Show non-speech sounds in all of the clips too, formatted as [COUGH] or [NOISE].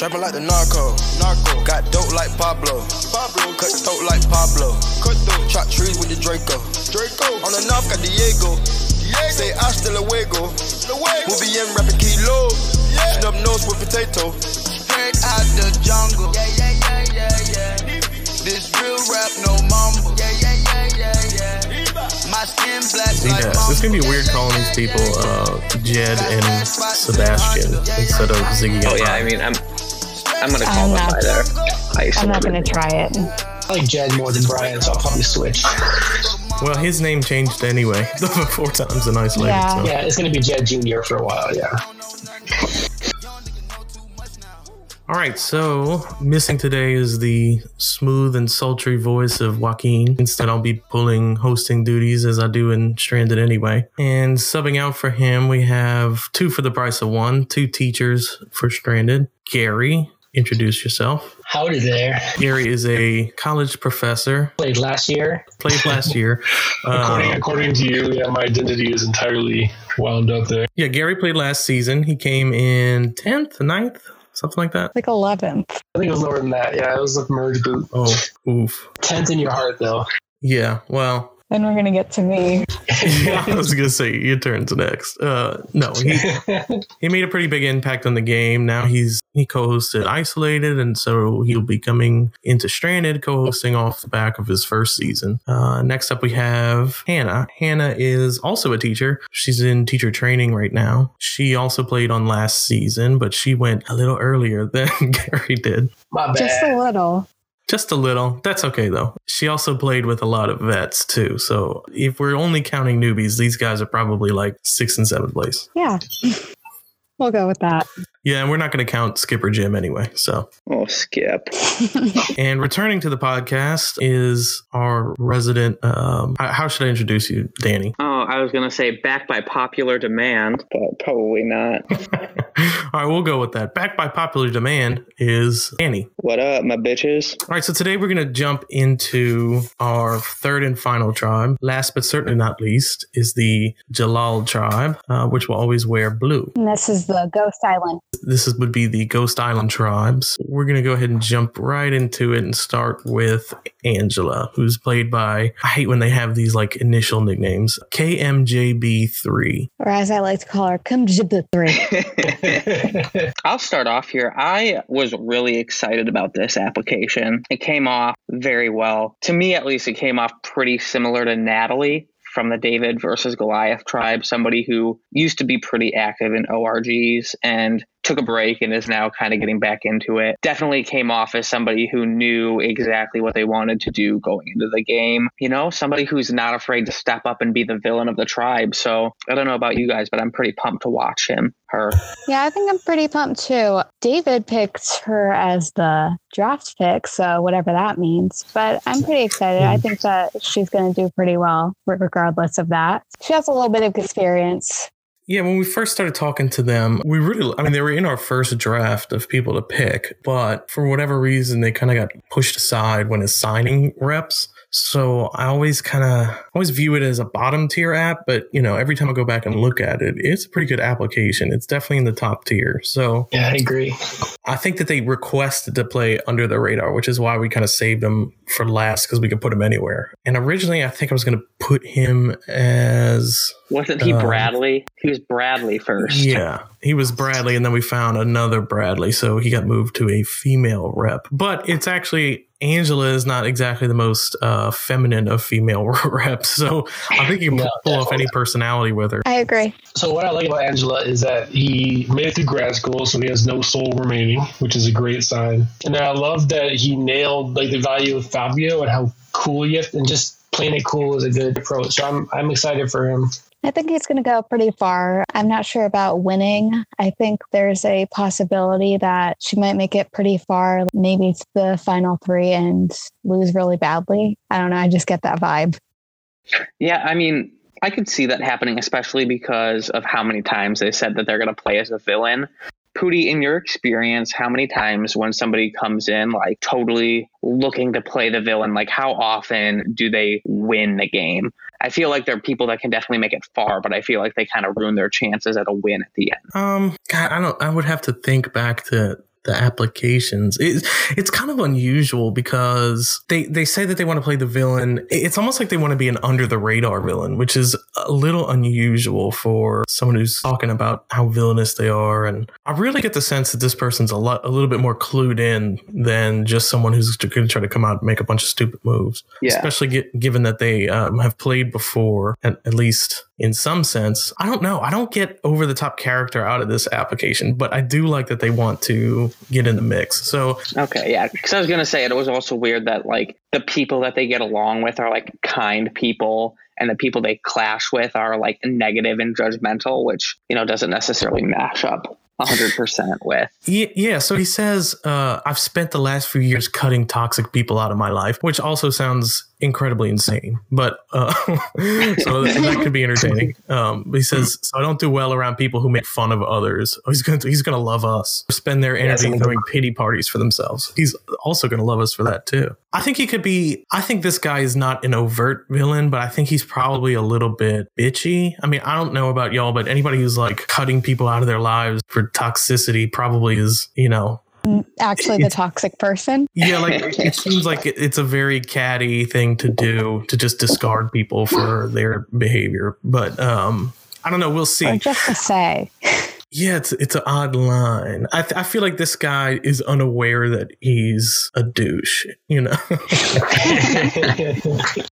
Trapping like the narco. Narco. Got dope like Pablo. Pablo. Cut throat like Pablo. Cut throat. Chop trees with the Draco. Draco. On the knob got Diego. Diego. Say hasta luego. Luego. We'll be in rapping kilo. Yeah. Snub nose with potato. Straight out the jungle. Yeah, yeah, yeah, yeah, yeah. This real rap, no mumble. Yeah, yeah, yeah, yeah, yeah. My skin black like Yeah, it's gonna be weird calling these people uh, Jed and Sebastian instead of Ziggy. Oh and yeah, I mean, I'm I'm gonna call I'm them not- by their ice. I'm not gonna try it. I like Jed more than Brian, so I'll probably switch. well, his name changed anyway [LAUGHS] four times in isolated. Yeah. So. Yeah, it's gonna be Jed Jr. for a while. Yeah. All right, so missing today is the smooth and sultry voice of Joaquin. Instead, I'll be pulling hosting duties as I do in Stranded anyway. And subbing out for him, we have two for the price of one, two teachers for Stranded. Gary, introduce yourself. Howdy there. Gary is a college professor, Played last year. played last year. [LAUGHS] According, Um, according to you, yeah, my identity is entirely wound up there. yeah, Gary played last season. He came in 10th, 9th, something like that. Like 11th. I think it was lower than that. Yeah, it was a merge boot. Oh, oof. Tenth in your heart, though. Yeah, well, Then we're gonna get to me. [LAUGHS] I was gonna say your turn's next. Uh, no, he [LAUGHS] he made a pretty big impact on the game. Now he's he co-hosted Isolated, and so he'll be coming into Stranded, co-hosting off the back of his first season. Uh, next up, we have Hannah. Hannah is also a teacher. She's in teacher training right now. She also played on last season, but she went a little earlier [LAUGHS] than Gary did. My bad. Just a little. Just a little. That's okay though. She also played with a lot of vets too. So if we're only counting newbies, these guys are probably like sixth and seventh place. Yeah. [LAUGHS] we'll go with that. Yeah, and we're not going to count Skipper Jim anyway. So, Oh, skip. [LAUGHS] and returning to the podcast is our resident. Um, how- how should I introduce you, Danni? Oh, I was gonna say back by popular demand, but probably not. [LAUGHS] All right, we'll go with that. Backed by popular demand is Danni. What up, my bitches? All right, so today we're going to jump into our third and final tribe. Last but certainly not least is the Jellal tribe, uh, which will always wear blue. And this is the Ghost Island. This is, would be the Ghost Island tribes. We're going to go ahead and jump right into it and start with Angela, who's played by, I hate when they have these like initial nicknames, KMJB3. Or as I like to call her, KMJB3. [LAUGHS] [LAUGHS] I'll start off here. I was really excited about this application. It came off very well. To me, at least, it came off pretty similar to Natalie from the David versus Goliath tribe, somebody who used to be pretty active in ORGs and took a break and is now kind of getting back into it. Definitely came off as somebody who knew exactly what they wanted to do going into the game. You know, somebody who's not afraid to step up and be the villain of the tribe. So I don't know about you guys, but I'm pretty pumped to watch him, her. Yeah, I think I'm pretty pumped too. David picked her as the draft pick, so whatever that means. But I'm pretty excited. I think that she's going to do pretty well, regardless of that. She has a little bit of experience. Yeah, when we first started talking to them, we really, I mean, they were in our first draft of people to pick, but for whatever reason, they kind of got pushed aside when assigning reps. So I always kind of always view it as a bottom tier app, but you know, every time I go back and look at it, it's a pretty good application. It's definitely in the top tier. So yeah, I agree. I think that they requested to play under the radar, which is why we kind of saved him for last because we could put him anywhere. And originally, I think I was going to put him as Wasn't he Um, Bradley? He was Bradley first. Yeah, he was Bradley, and then we found another Bradley, so he got moved to a female rep. But it's actually Angela is not exactly the most uh, feminine of female [LAUGHS] reps, so I think you can No, pull off any personality with her. I agree. So what I like about Angela is that he made it through grad school, so he has no soul remaining, which is a great sign. And I love that he nailed like the value of Fabio and how cool he is, and just playing it cool is a good approach. So I'm I'm excited for him. I think he's going to go pretty far. I'm not sure about winning. I think there's a possibility that she might make it pretty far, maybe to the final three and lose really badly. I don't know. I just get that vibe. Yeah, I mean, I could see that happening, especially because of how many times they said that they're going to play as a villain. Poody, in your experience, how many times when somebody comes in like totally looking to play the villain, like how often do they win the game? I feel like there are people that can definitely make it far, but I feel like they kind of ruin their chances at a win at the end. Um, God, I don't. I would have to think back to the applications. It, it's kind of unusual because they, they say that they want to play the villain. It's almost like they want to be an under the radar villain, which is a little unusual for someone who's talking about how villainous they are. And I really get the sense that this person's a lot, a little bit more clued in than just someone who's going to try to come out and make a bunch of stupid moves. Yeah. Especially get, given that they um, have played before, at, at least in some sense. I don't know. I don't get over the top character out of this application, but I do like that they want to get in the mix. So Okay, yeah. Because I was gonna say it was also weird that like the people that they get along with are like kind people, and the people they clash with are like negative and judgmental, which you know doesn't necessarily match up hundred percent with. [LAUGHS] yeah, yeah. So he says, uh, "I've spent the last few years cutting toxic people out of my life," which also sounds incredibly insane. But uh, [LAUGHS] so that, that could be entertaining. Um, he says, "So I don't do well around people who make fun of others. Oh, he's gonna he's gonna love us. Spend their energy something throwing pity parties for themselves. He's also gonna love us for that too. I think he could be. I think this guy is not an overt villain, but I think he's probably a little bit bitchy. I mean, I don't know about y'all, but anybody who's like cutting people out of their lives for toxicity probably is, you know, Actually, the toxic person. [LAUGHS] yeah, like it seems like it's a very catty thing to do to just discard people for [LAUGHS] their behavior. But um, I don't know. We'll Or see. just to say, [LAUGHS] Yeah, it's it's an odd line. I th- I feel like this guy is unaware that he's a douche. You know.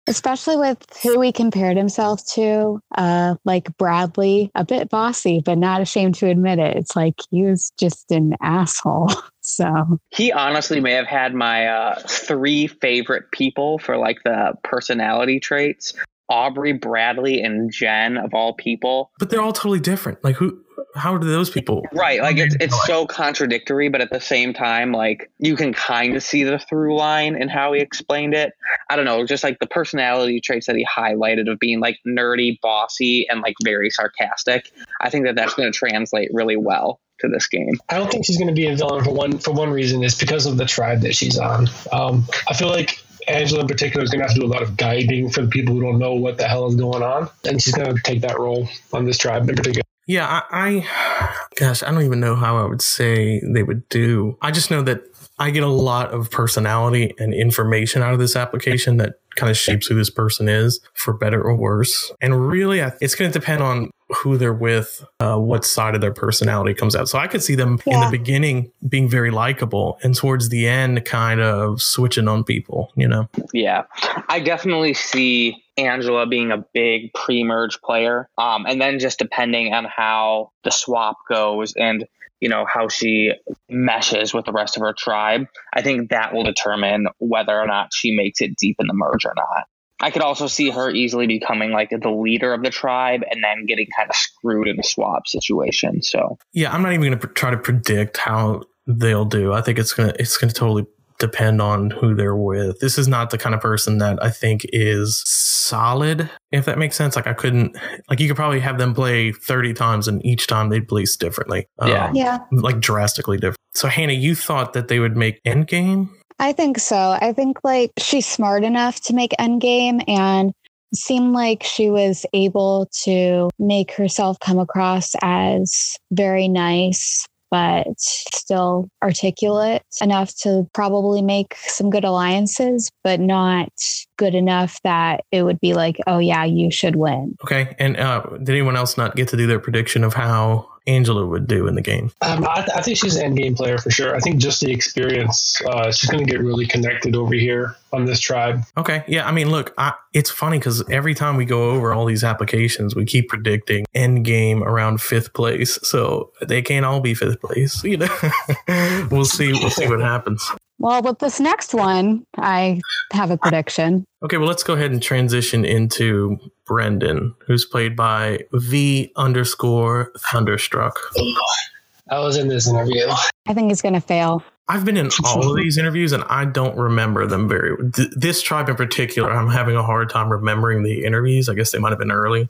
especially with who he compared himself to, uh, like Bradley, a bit bossy, but not ashamed to admit it. It's like he was just an asshole. So He honestly may have had my uh, three favorite people for like the personality traits: Aubrey, Bradley, and Jen of all people. but they're all totally different. Like who? How do those people? Right, like it's it's so contradictory, but at the same time, like you can kind of see the through line in how he explained it. I don't know, just like the personality traits that he highlighted of being like nerdy, bossy, and like very sarcastic. I think that that's going to translate really well to this game. I don't think she's going to be a villain for one for one reason. It's because of the tribe that she's on. Um, I feel like Angela in particular is going to have to do a lot of guiding for the people who don't know what the hell is going on, and she's going to take that role on this tribe in particular. Yeah, I, I, gosh, I don't even know how I would say they would do. I just know that I get a lot of personality and information out of this application that kind of shapes who this person is for better or worse. And really, I, it's going to depend on who they're with, uh, what side of their personality comes out. So I could see them in the beginning being very likable and towards the end kind of switching on people, you know? Yeah, I definitely see Angela being a big pre-merge player, um, and then just depending on how the swap goes and you know how she meshes with the rest of her tribe, I think that will determine whether or not she makes it deep in the merge or not. I could also see her easily becoming like the leader of the tribe and then getting kind of screwed in a swap situation. So Yeah, I'm not even going to pr- try to predict how they'll do. I think it's gonna it's gonna totally depend on who they're with. This is not the kind of person that I think is solid, if that makes sense. Like I couldn't like you could probably have them play 30 times and each time they'd place differently. Yeah. Um, yeah, like drastically different. So Hannah, you thought that they would make Endgame? I think so. I think like she's smart enough to make Endgame and seemed like she was able to make herself come across as very nice but still articulate enough to probably make some good alliances but not good enough that it would be like oh yeah you should win Okay. And uh, did anyone else not get to do their prediction of how Angela would do in the game? Um, I, th- I think she's an end game player for sure. I think just the experience, uh, she's going to get really connected over here on this tribe. Okay. Yeah. I mean, look, I, it's funny because every time we go over all these applications, we keep predicting end game around fifth place. So they can't all be fifth place. You know, [LAUGHS] we'll see. We'll see what [LAUGHS] happens. Well with this next one i have a prediction Okay. Well, let's go ahead and transition into Brendan, who's played by V underscore Thunderstruck. I was in this interview. i think he's going to fail I've been in all of these interviews and I don't remember them very. Th- this tribe in particular, I'm having a hard time remembering the interviews. I guess they might have been early.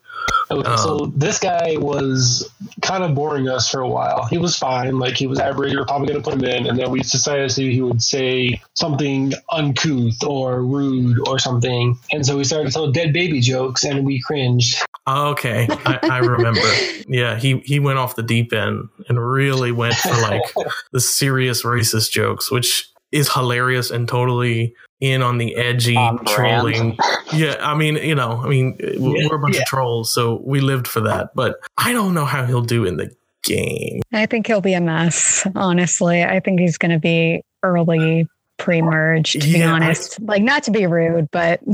Okay, so Um, this guy was kind of boring us for a while. He was fine, like he was average. We were probably going to put him in, and then we decided to see he would say something uncouth or rude or something, and so we started to tell dead baby jokes, and we cringed. Okay, I, I remember. Yeah, he he went off the deep end and really went for like the serious racist jokes, which is hilarious and totally in on the edgy On trolling. [LAUGHS] Yeah, I mean, you know, I mean, we're a bunch Yeah. of trolls, so we lived for that. But I don't know how he'll do in the game. I think he'll be a mess, honestly. I think he's going to be early pre merge, to be Yeah, I- honest. like, not to be rude, but [LAUGHS]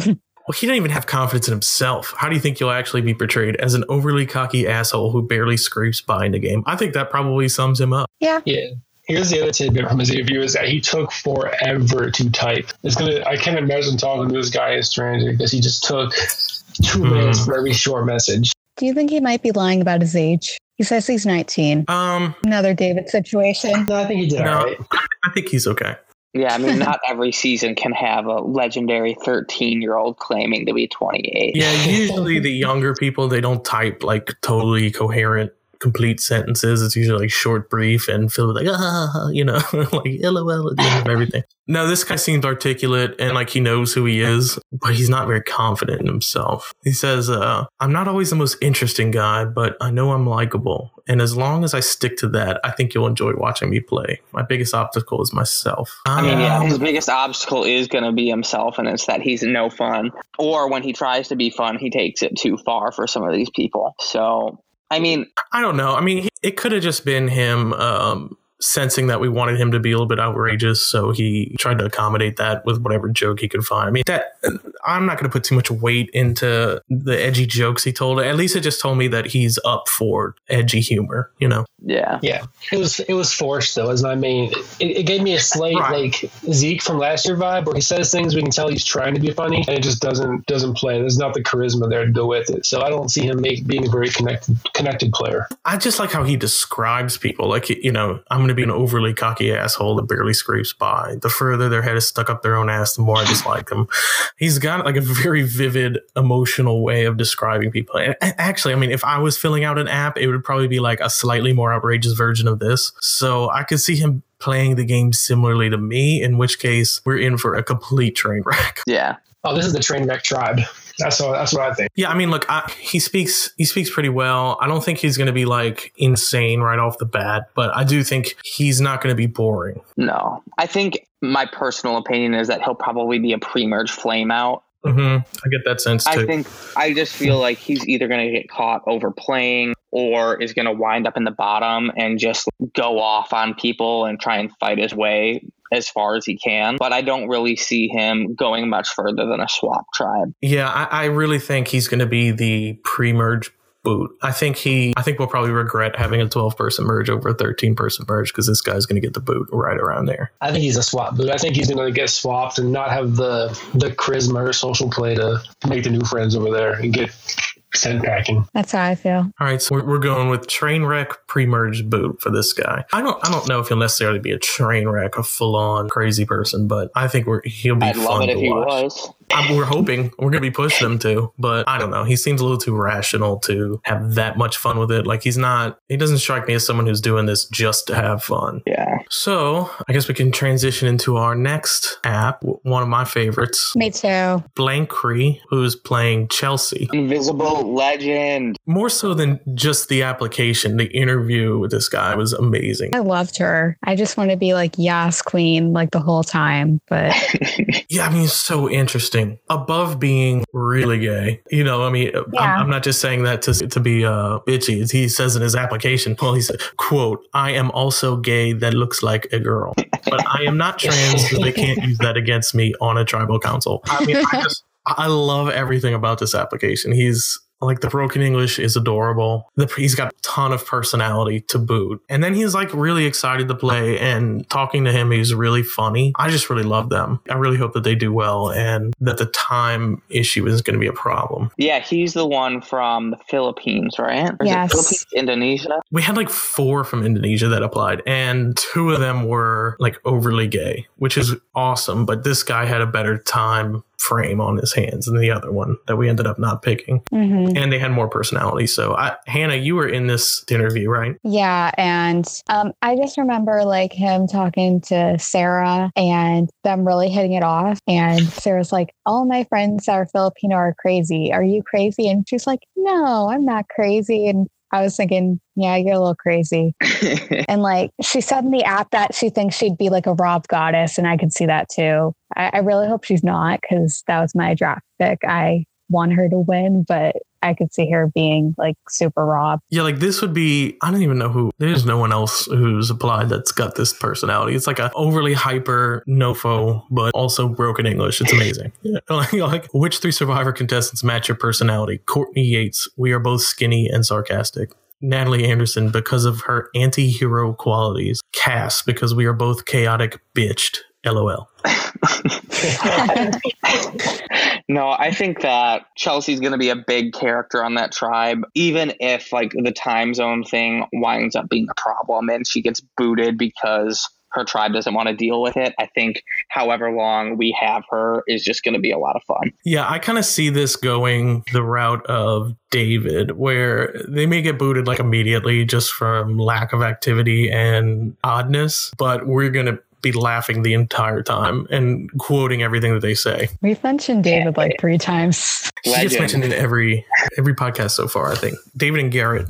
Well, he didn't even have confidence in himself. How do you think you'll actually be portrayed as an overly cocky asshole who barely scrapes by in the game? I think that probably sums him up. Yeah. Yeah. Here's the other tidbit from his interview is that he took forever to type. It's gonna. I can't imagine talking to this guy as stranger because he just took two Hmm. minutes for every short message. do you think he might be lying about his age? He says he's 19. Um, Another David situation. No, I think he did No. all right. I think he's okay. Yeah, I mean, not every season can have a legendary 13 year old claiming to be 28. Yeah, [LAUGHS] usually the younger people they don't type like totally coherent, complete sentences. It's usually like short, brief, and filled with like ah, you know, [LAUGHS] like lol at the end of everything. No, this guy seems articulate and like he knows who he is, but he's not very confident in himself. He says, uh, "I'm not always the most interesting guy, but I know I'm likable, and as long as I stick to that, I think you'll enjoy watching me play. My biggest obstacle is myself." I mean, yeah, his biggest obstacle is going to be himself, and it's that he's no fun. Or when he tries to be fun, he takes it too far for some of these people. So, I mean, I don't know. I mean, it could have just been him um, sensing that we wanted him to be a little bit outrageous, so he tried to accommodate that with whatever joke he could find. I mean, that I'm not going to put too much weight into the edgy jokes he told. At least it just told me that he's up for edgy humor. You know, yeah. Yeah, it was it was forced though. As I mean, it, it gave me a slight Right. like Zeke from last year vibe, where he says things we can tell he's trying to be funny, and it just doesn't doesn't play. There's not the charisma there to go with it. So I don't see him make, being a very connected connected player. I just like how he describes people. Like, you know, I'm going to be an overly cocky asshole that barely scrapes by. The further their head is stuck up their own ass, the more I dislike them. He's got like a very vivid, emotional way of describing people. And and actually, I mean, if I was filling out an app, it would probably be like a slightly more outrageous version of this. So I could see him playing the game similarly to me, in which case we're in for a complete train wreck. Yeah. Oh, this is the train wreck tribe. That's what that's what I think. Yeah, I mean, look, I, he speaks he speaks pretty well. I don't think he's going to be like insane right off the bat, but I do think he's not going to be boring. No. I think my personal opinion is that he'll probably be a pre merge flame out. hmm I get that sense too. I think I just feel like he's either going to get caught overplaying or is going to wind up in the bottom and just go off on people and try and fight his way as far as he can. But I don't really see him going much further than a swap tribe. yeah, I, I really think he's going to be the pre-merge boot. I think he. I think we'll probably regret having a 12 person merge over a 13 person merge because this guy's going to get the boot right around there. I think he's a swap, boot. I think he's going to get swapped and not have the the charisma or social play to make the new friends over there and get sent packing. That's how I feel. All right, so we're, we're going with train wreck pre-merge boot for this guy. I don't. I don't know if he'll necessarily be a train wreck, a full-on crazy person, but I think we're he'll be I'd fun love it to if he watch. was. I, we're hoping we're going to be pushing him to, but I don't know. He seems a little too rational to have that much fun with it. Like he's not. He doesn't strike me as someone who's doing this just to have fun. Yeah. So I guess we can transition into our next app, one of my favorites, Me too. Blankry, who's playing Chelsea. Invisible legend. More so than just the application, the interview with this guy was amazing. I loved her. I just want to be like, yes, queen, like the whole time. But [LAUGHS] Yeah, I mean, it's so interesting. Above being really gay, you know, I mean, Yeah. I'm, I'm not just saying that to, to be uh, bitchy. He says in his application, well, he said, quote, I am also gay that looks like a girl, but I am not trans, so they can't use that against me on a tribal council. I mean, I just, I love everything about this application. He's like the broken English is adorable. The, he's got a ton of personality to boot. And then he's like really excited to play and talking to him, he's really funny. I just really love them. I really hope that they do well and that the time issue is going to be a problem. Yeah, he's the one from the Philippines, right? Or Yes. Philippines, Indonesia. We had like four from Indonesia that applied, and two of them were like overly gay, which is awesome. But this guy had a better time frame on his hands than the other one that we ended up not picking. hmm And they had more personality. So, I, Hannah, you were in this interview, right? Yeah, and um, I just remember like him talking to Sarah and them really hitting it off. And Sarah's like, "All my friends that are Filipino are crazy. Are you crazy?" And she's like, "No, I'm not crazy." And I was thinking, "Yeah, you're a little crazy." [LAUGHS] And like she said in the app that she thinks she'd be like a Rob goddess, and I could see that too. I, I really hope she's not because that was my draft pick. I want her to win, but I could see her being like super raw. Yeah, like this would be. I don't even know who. There's no one else who's applied that's got this personality. It's like a overly hyper nofo, but also broken English. It's amazing. Yeah. [LAUGHS] [LAUGHS] Like, like which three Survivor contestants match your personality? Courtney Yates. We are both skinny and sarcastic. Natalie Anderson because of her anti-hero qualities. Cass because we are both chaotic bitched. LOL. [LAUGHS] no, I think that Chelsea's going to be a big character on that tribe, even if like the time zone thing winds up being a problem and she gets booted because her tribe doesn't want to deal with it. I think however long we have her is just going to be a lot of fun. Yeah, I kind of see this going the route of David, where they may get booted like immediately just from lack of activity and oddness, but we're going to be laughing the entire time and quoting everything that they say. We've mentioned David like three times. He gets mentioned in every every podcast so far, I think. David and Garrett.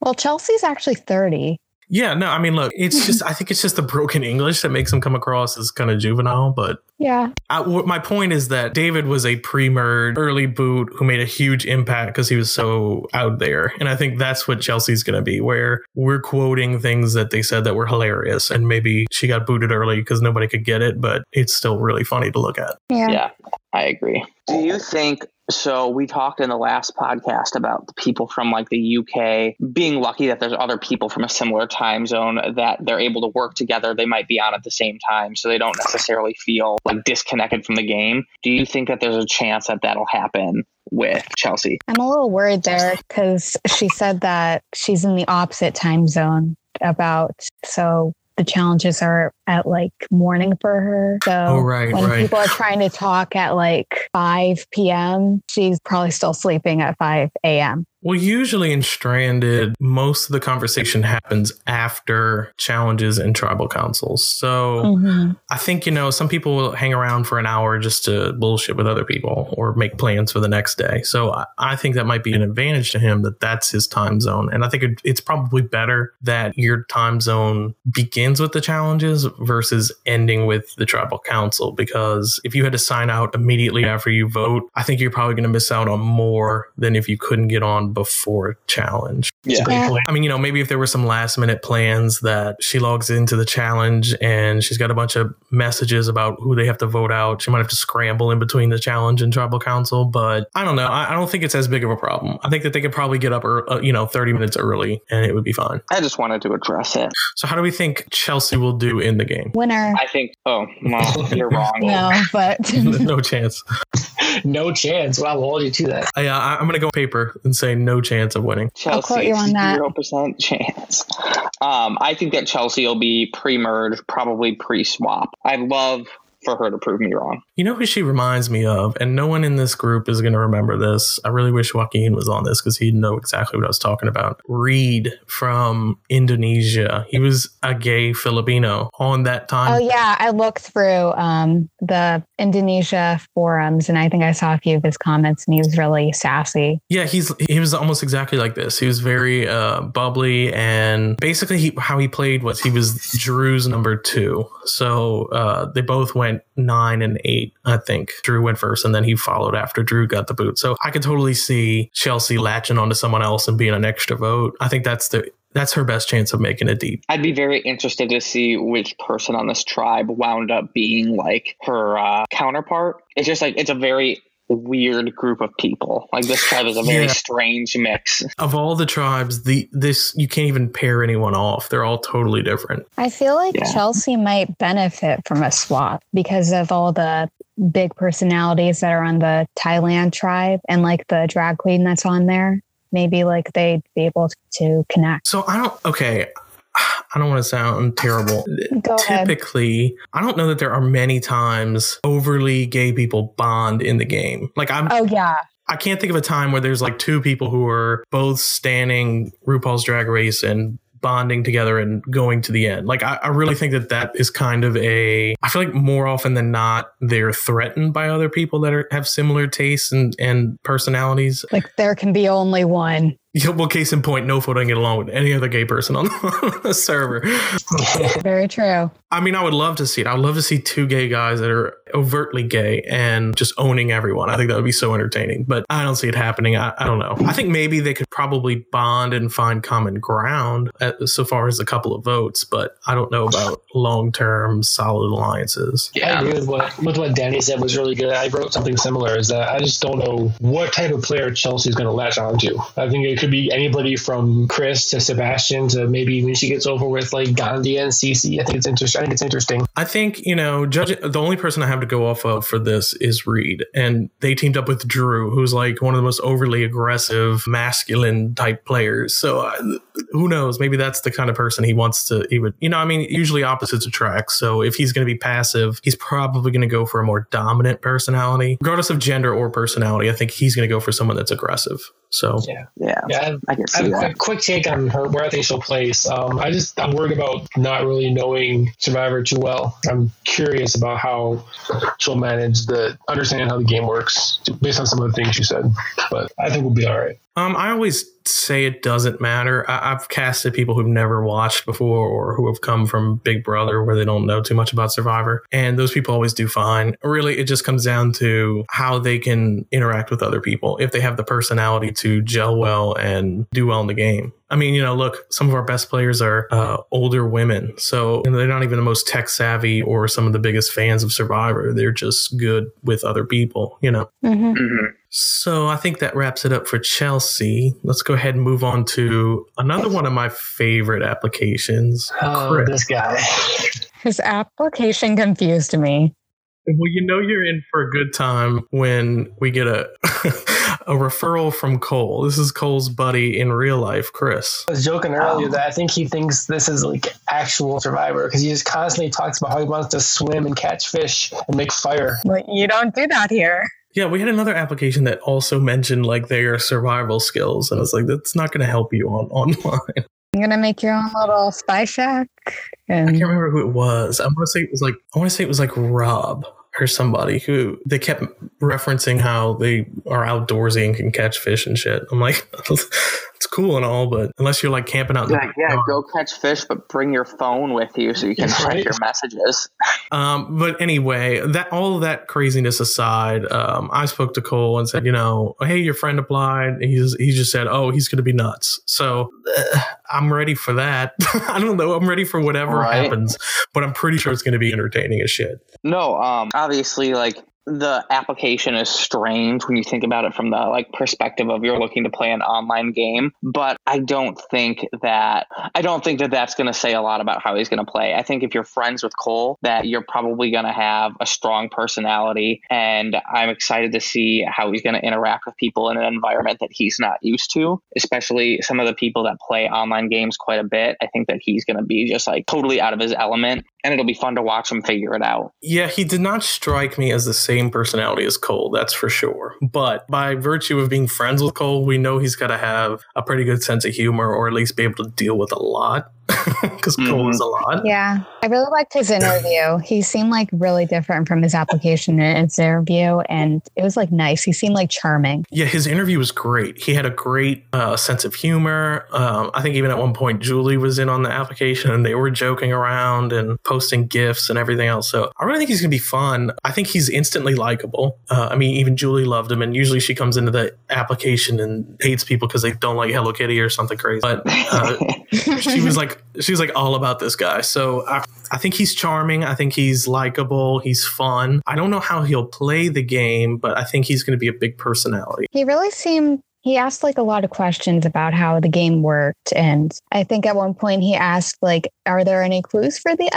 Well, Chelsea's actually 30. Yeah, no, I mean, look, it's just I think it's just the broken English that makes him come across as kind of juvenile, but Yeah. I, what my point is that David was a pre-merge early boot who made a huge impact because he was so out there, and I think that's what Chelsea's going to be, where we're quoting things that they said that were hilarious, and maybe she got booted early because nobody could get it, but it's still really funny to look at. Yeah. Yeah, I agree. Do you think so? We talked in the last podcast about the people from like the UK being lucky that there's other people from a similar time zone that they're able to work together. They might be on at the same time, so they don't necessarily feel like disconnected from the game. Do you think that there's a chance that that'll happen with Chelsea? I'm a little worried there because she said that she's in the opposite time zone about so the challenges are at like morning for her. So Oh, right, when right. people are trying to talk at like 5 p.m., she's probably still sleeping at 5 a.m. Well, usually in Stranded, most of the conversation happens after challenges and tribal councils. So Mhm. I think, you know, some people will hang around for an hour just to bullshit with other people or make plans for the next day. So I, I think that might be an advantage to him that that's his time zone. And I think it, it's probably better that your time zone begins with the challenges versus ending with the tribal council. Because if you had to sign out immediately after you vote, I think you're probably going to miss out on more than if you couldn't get on before challenge. That's a great Yeah. I mean, you know, maybe if there were some last minute plans that she logs into the challenge and she's got a bunch of messages about who they have to vote out, she might have to scramble in between the challenge and tribal council. But I don't know. I, I don't think it's as big of a problem. I think that they could probably get up, or, uh, you know, 30 minutes early and it would be fine. I just wanted to address it. So, how do we think Chelsea will do in the game? Winner. I think. Oh, well, [LAUGHS] you're wrong. No, but [LAUGHS] no chance. [LAUGHS] No chance. Well, I'll hold you to that. I, uh, I'm going to go paper and say no chance of winning. I'll quote Chelsea, you on that. zero percent chance. Um, I think that Chelsea will be pre-merge, probably pre-swap. I'd love for her to prove me wrong. You know who she reminds me of, and no one in this group is going to remember this. I really wish Joaquin was on this because he'd know exactly what I was talking about. Reed from Indonesia. He was a gay Filipino on that time. oh yeah, I looked through um, the Indonesia forums and I think I saw a few of his comments and he was really sassy. Yeah, he's he was almost exactly like this. He was very uh, bubbly, and basically, he, how he played was he was Drew's number two. So uh, they both went nine and eight, I think. Drew went first, and then he followed after Drew got the boot. So I could totally see Chelsea latching onto someone else and being an extra vote. I think that's the that's her best chance of making it deep. I'd be very interested to see which person on this tribe wound up being like her uh, counterpart. It's just like it's a very weird group of people. Like this tribe is a very Yeah. strange mix. Of all the tribes, the this you can't even pair anyone off. They're all totally different. I feel like Yeah. Chelsea might benefit from a swap because of all the big personalities that are on the Thailand tribe and like the drag queen that's on there. Maybe like they'd be able to connect. So I don't. Okay, I don't want to sound terrible. [LAUGHS] Go ahead. Typically, I don't know that there are many times overly gay people bond in the game. Like I'm Oh yeah. I can't think of a time where there's like two people who are both standing RuPaul's Drag Race and bonding together and going to the end. Like, I, I, really think that that is kind of a. I feel like more often than not, they're threatened by other people that are, have similar tastes and, and personalities. Like, there can be only one. Yeah, well, case in point, no don't get along with any other gay person on the [LAUGHS] server. [LAUGHS] Very true. I mean, I would love to see it. I would love to see two gay guys that are overtly gay and just owning everyone. I think that would be so entertaining, but I don't see it happening. I, I don't know. I think maybe they could probably bond and find common ground at, so far as a couple of votes, but I don't know about [LAUGHS] long term solid alliances. Yeah, I agree with what, with what Danni said was really good. I wrote something similar is that I just don't know what type of player Chelsea's going to latch onto. I think it could be anybody from Chris to Sebastian to maybe when she gets over with like Gandhi and Cece. I think it's interesting. I think it's interesting. I think you know, judging the only person I have to go off of for this is Reed, and they teamed up with Drew, who's like one of the most overly aggressive, masculine type players. So uh, who knows? Maybe that's the kind of person he wants to. He would, you know, I mean, usually opposites attract. So if he's going to be passive, he's probably going to go for a more dominant personality, regardless of gender or personality. I think he's going to go for someone that's aggressive. So yeah, yeah, yeah. I, can see I, that. A quick take on her where I think she'll place. Um, I just I'm worried about not really knowing Survivor too well. I'm curious about how she'll manage the understanding how the game works based on some of the things you said. But I think we'll be all right. Um, I always say it doesn't matter. I, have casted people who've never watched before or who have come from Big Brother where they don't know too much about Survivor, and those people always do fine. Really, it just comes down to how they can interact with other people. If they have the personality to gel well and do well in the game. I mean, you know, look, some of our best players are uh, older women, so they're not even the most tech savvy or some of the biggest fans of Survivor. They're just good with other people, you know. Mm-hmm. Mm-hmm. So I think that wraps it up for Chelsea. Let's go ahead and move on to another one of my favorite applications. Oh, Chris. this guy. His application confused me. Well, you know you're in for a good time when we get a [LAUGHS] a referral from Cole. This is Cole's buddy in real life, Chris. I was joking earlier that I think he thinks this is like actual Survivor because he just constantly talks about how he wants to swim and catch fish and make fire. But you don't do that here. Yeah, we had another application that also mentioned like their survival skills, and I was like, that's not going to help you on online. I'm gonna make your own little spy shack. And I can't remember who it was. I want to say it was like I want to say it was like Rob or somebody who they kept referencing how they are outdoorsy and can catch fish and shit. I'm like, [LAUGHS] it's cool and all, but unless you're like camping out, yeah, yeah, go catch fish, but bring your phone with you so you can check your messages. [LAUGHS] Um, but anyway, that all of that craziness aside, um, I spoke to Cole and said, you know, hey, your friend applied. He's he just said, oh, he's going to be nuts. So uh, I'm ready for that. [LAUGHS] I don't know. I'm ready for whatever right. happens, but I'm pretty sure it's going to be entertaining as shit. No, um, obviously, like the application is strange when you think about it from the like perspective of you're looking to play an online game but i don't think that i don't think that that's going to say a lot about how he's going to play. I think if you're friends with cole that you're probably going to have a strong personality and i'm excited to see how he's going to interact with people in an environment that he's not used to especially some of the people that play online games quite a bit. I think that he's going to be just like totally out of his element and it'll be fun to watch him figure it out yeah he did not strike me as the same same personality as Cole, that's for sure. But by virtue of being friends with Cole, we know he's got to have a pretty good sense of humor or at least be able to deal with a lot [LAUGHS] because mm-hmm. Cole is a lot. Yeah. I really liked his interview. he seemed like really different from his application in his interview, and it was like nice. He seemed like charming. Yeah, his interview was great. He had a great uh, sense of humor. Um, I think even at one point, Julie was in on the application and they were joking around and posting gifts and everything else. So I really think he's going to be fun. I think he's instantly likable. Uh, I mean, even Julie loved him, and usually she comes into the application and hates people because they don't like Hello Kitty or something crazy. But uh, [LAUGHS] she was like, she was like all about this guy. So I, I think he's charming. I think he's likable. He's fun. I don't know how he'll play the game, but I think he's going to be a big personality. He really seemed he asked like a lot of questions about how the game worked and i think at one point he asked like are there any clues for the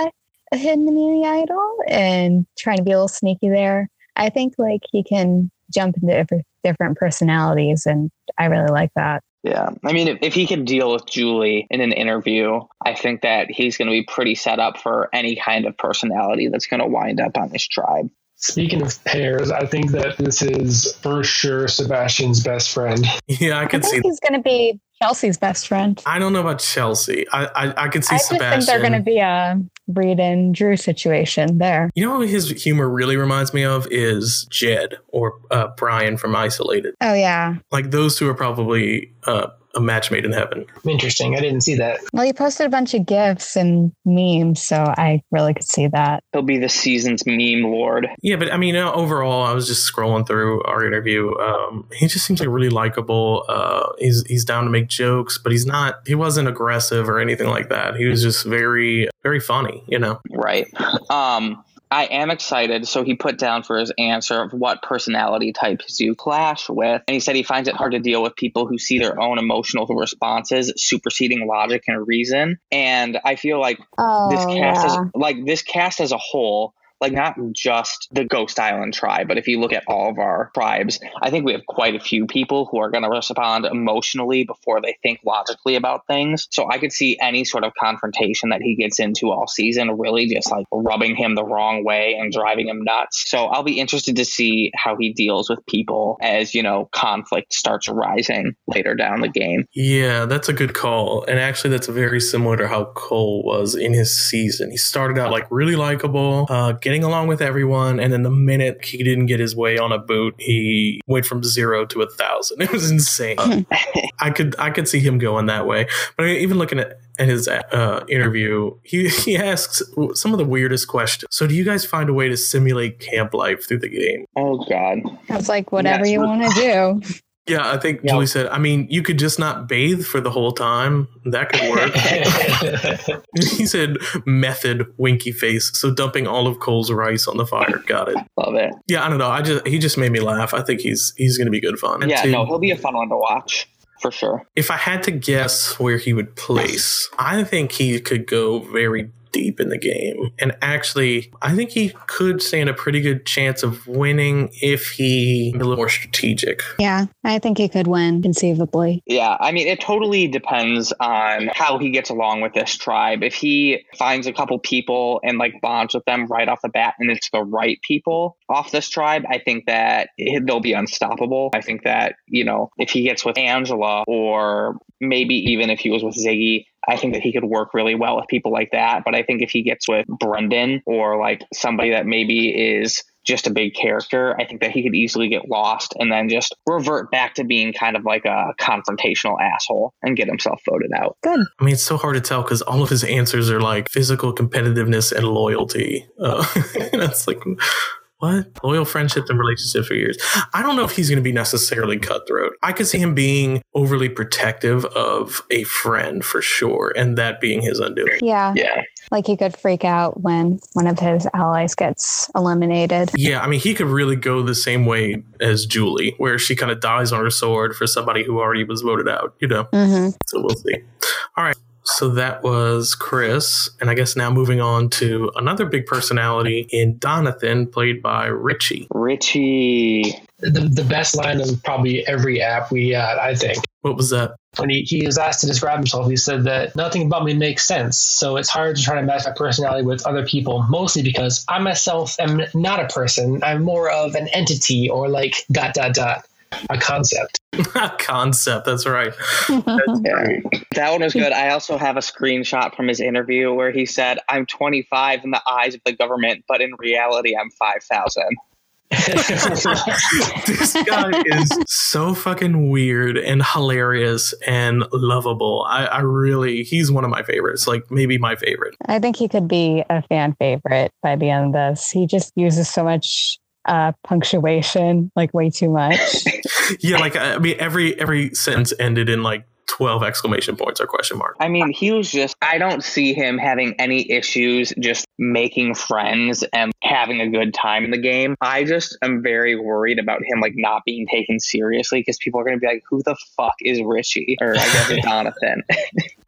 uh, hidden immunity idol and trying to be a little sneaky there i think like he can jump into different personalities and i really like that Yeah. I mean, if, if he can deal with Julie in an interview, I think that he's going to be pretty set up for any kind of personality that's going to wind up on this tribe. Speaking of pairs, I think that this is for sure Sebastian's best friend. [LAUGHS] Yeah, I I could think see. he's going to be Chelsea's best friend. I don't know about Chelsea. I I, I could see I Sebastian. think they're going to be a Reed and Drew situation there. you know what his humor really reminds me of is Jed or uh, Brian from Isolated. Oh yeah. Like those two are probably uh, a match made in heaven. Interesting. I didn't see that. Well, he posted a bunch of gifs and memes, so I really could see that. He'll be the season's meme lord. Yeah, but I mean, uh, overall, I was just scrolling through our interview. Um, he just seems like really likable. Uh, he's he's down to make jokes, but he's not. He wasn't aggressive or anything like that. He was just very very funny. You know. Right. Um, I am excited. So he put down for his answer of what personality types you clash with. And he said he finds it hard to deal with people who see their own emotional responses superseding logic and reason. And I feel like Oh this cast yeah. as like this cast as a whole like not just the ghost island tribe but if you look at all of our tribes i think we have quite a few people who are going to respond emotionally before they think logically about things so i could see any sort of confrontation that he gets into all season really just like rubbing him the wrong way and driving him nuts so i'll be interested to see how he deals with people as you know conflict starts rising later down the game Yeah, that's a good call. And actually, that's very similar to how Cole was in his season. He started out like really likable, uh, getting along with everyone, and then the minute he didn't get his way on a boot, he went from zero to a thousand. [LAUGHS] It was insane. [LAUGHS] I could I could see him going that way. But I mean, even looking at at his uh, interview, he he asks some of the weirdest questions. So, do you guys find a way to simulate camp life through the game? oh god I was like, whatever Yes, you want to do. [LAUGHS] Yeah, I think Yeah. Julie said. I mean, you could just not bathe for the whole time. That could work. [LAUGHS] he said method winky face so dumping all of cole's rice on the fire got it love it yeah i don't know i just he just made me laugh i think he's he's gonna be good fun And yeah to- no he'll be a fun one to watch for sure if i had to guess where he would place i think he could go very deep in the game and actually i think he could stand a pretty good chance of winning if he a little more strategic Yeah, I think he could win conceivably. Yeah, I mean, it totally depends on how he gets along with this tribe. If he finds a couple people and like bonds with them right off the bat, and it's the right people off this tribe, I think that it- they'll be unstoppable. I think that, you know, if he gets with Angela or maybe even if he was with Ziggy, I think that he could work really well with people like that. But I think if he gets with Brendan or like somebody that maybe is just a big character, I think that he could easily get lost and then just revert back to being kind of like a confrontational asshole and get himself voted out. Good. I mean, it's so hard to tell because all of his answers are like physical competitiveness and loyalty. Uh, [LAUGHS] that's like, what? Loyal friendship and relationship for years. I don't know if he's going to be necessarily cutthroat. I could see him being overly protective of a friend for sure, and that being his undoing. Yeah, Yeah. like he could freak out when one of his allies gets eliminated. Yeah, I mean, he could really go the same way as Julie, where she kind of dies on her sword for somebody who already was voted out, you know? hmm So we'll see. All right. So that was Chris. And I guess now moving on to another big personality in Donathan, played by Richie. Richie. the, the best line of probably every app we had, I think. What was that? When he, he was asked to describe himself, he said that nothing about me makes sense. So it's hard to try to match my personality with other people, mostly because I myself am not a person. I'm more of an entity or like dot, dot, dot, a concept. [LAUGHS] A concept. That's right. Yeah. [LAUGHS] That one was good. I also have a screenshot from his interview where he said, I'm 25 in the eyes of the government, but in reality, I'm 5,000. [LAUGHS] this guy is so fucking weird and hilarious and lovable. I, I really, he's one of my favorites. Like maybe my favorite. I think he could be a fan favorite by the end of this. He just uses so much uh, punctuation, like way too much. [LAUGHS] Yeah, like I mean, every every sentence ended in like twelve exclamation points or question mark. I mean, he was just, I don't see him having any issues just making friends and having a good time in the game. I just am very worried about him, like, not being taken seriously because people are going to be like, who the fuck is Richie? Or I guess [LAUGHS] Jonathan.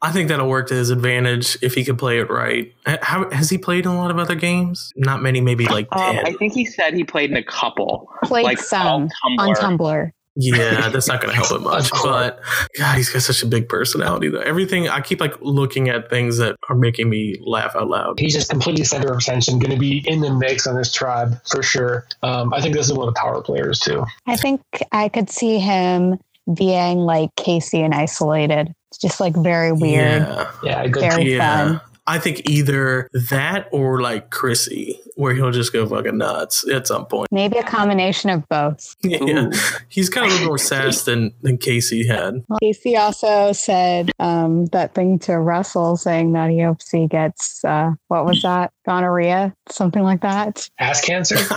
I think that'll work to his advantage if he can play it right. How, has he played in a lot of other games? Not many, maybe like um, ten. I think he said he played in a couple. Played Like, some on on Tumblr. Tumblr. Yeah, that's not going to help him much. [LAUGHS] but God, he's got such a big personality though. Everything I keep like looking at things that are making me laugh out loud. He's just completely center of attention, going to be in the mix on this tribe for sure. Um, I think this is one of the power players too. I think I could see him being like Casey and isolated. It's just like very weird. Yeah, Yeah, good. Very yeah. fun. I think either that or like Chrissy, where he'll just go fucking nuts at some point. Maybe a combination of both. [LAUGHS] Yeah, Ooh. he's got a little more sass than than Casey had. Well, Casey also said um, that thing to Russell, saying that he hopes he gets uh, what was that gonorrhea, something like that. Ass cancer. [LAUGHS]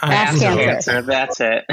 I Ass don't cancer. That's it.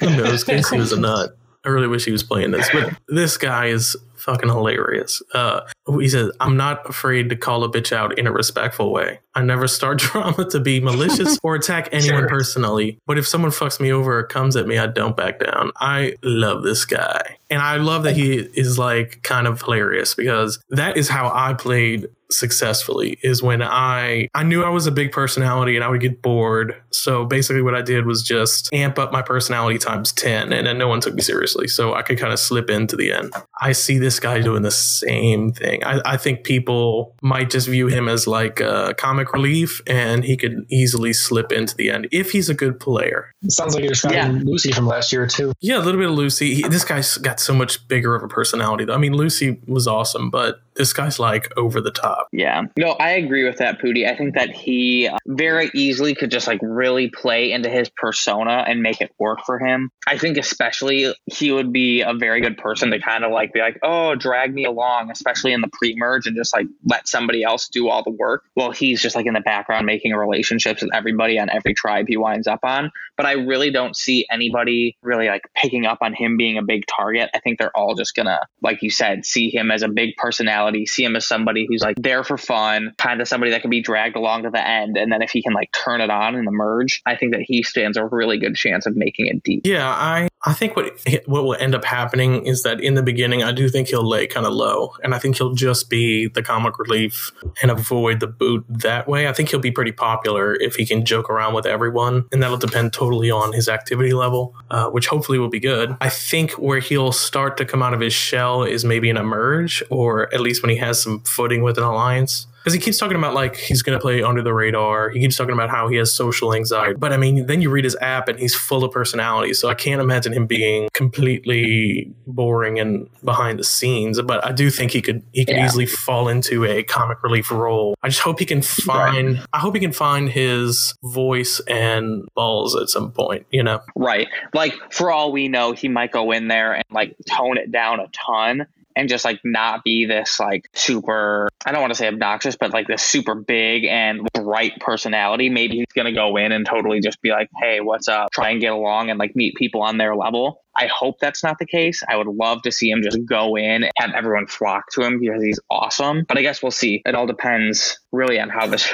Who knows? [LAUGHS] Casey was a nut. I really wish he was playing this, but this guy is fucking hilarious. Uh, he says, "I'm not afraid to call a bitch out in a respectful way. I never start [LAUGHS] drama to be malicious or attack [LAUGHS] anyone Sure. personally. But if someone fucks me over or comes at me, I don't back down. I love this guy, and I love that he is like kind of hilarious because that is how I played." successfully is when I I knew I was a big personality and I would get bored. So basically what I did was just amp up my personality times 10 and then no one took me seriously. So I could kind of slip into the end. I see this guy doing the same thing. I, I think people might just view him as like a comic relief and he could easily slip into the end if he's a good player. Sounds like you're describing Yeah. Lucy from last year too. Yeah, a little bit of Lucy. He, this guy's got so much bigger of a personality though. I mean Lucy was awesome, but this guy's like over the top. Yeah. No, I agree with that, Poody. I think that he uh, very easily could just like really play into his persona and make it work for him. I think especially he would be a very good person to kind of like be like, oh, drag me along, especially in the pre merge and just like let somebody else do all the work while he's just like in the background making relationships with everybody on every tribe he winds up on. But I really don't see anybody really like picking up on him being a big target. I think they're all just gonna, like you said, see him as a big personality, see him as somebody who's like there for fun, kind of somebody that can be dragged along to the end. And then if he can like turn it on in the merge, I think that he stands a really good chance of making it deep. Yeah, I I think what what will end up happening is that in the beginning, I do think he'll lay kind of low, and I think he'll just be the comic relief and avoid the boot that way. I think he'll be pretty popular if he can joke around with everyone, and that'll depend totally on his activity level, uh, which hopefully will be good. I think where he'll start to come out of his shell is maybe an emerge, or at least when he has some footing with an alliance because he keeps talking about like he's going to play under the radar. He keeps talking about how he has social anxiety. But I mean, then you read his app and he's full of personality. So I can't imagine him being completely boring and behind the scenes. But I do think he could he could Yeah. easily fall into a comic relief role. I just hope he can find. I hope he can find his voice and balls at some point. You know. Right. Like for all we know, he might go in there and like tone it down a ton and just like not be this like super I don't want to say obnoxious, but like this super big and bright personality. Maybe he's gonna go in and totally just be like, Hey, what's up? Try and get along and like meet people on their level. I hope that's not the case. I would love to see him just go in, and have everyone flock to him because he's awesome. But I guess we'll see. It all depends really on how this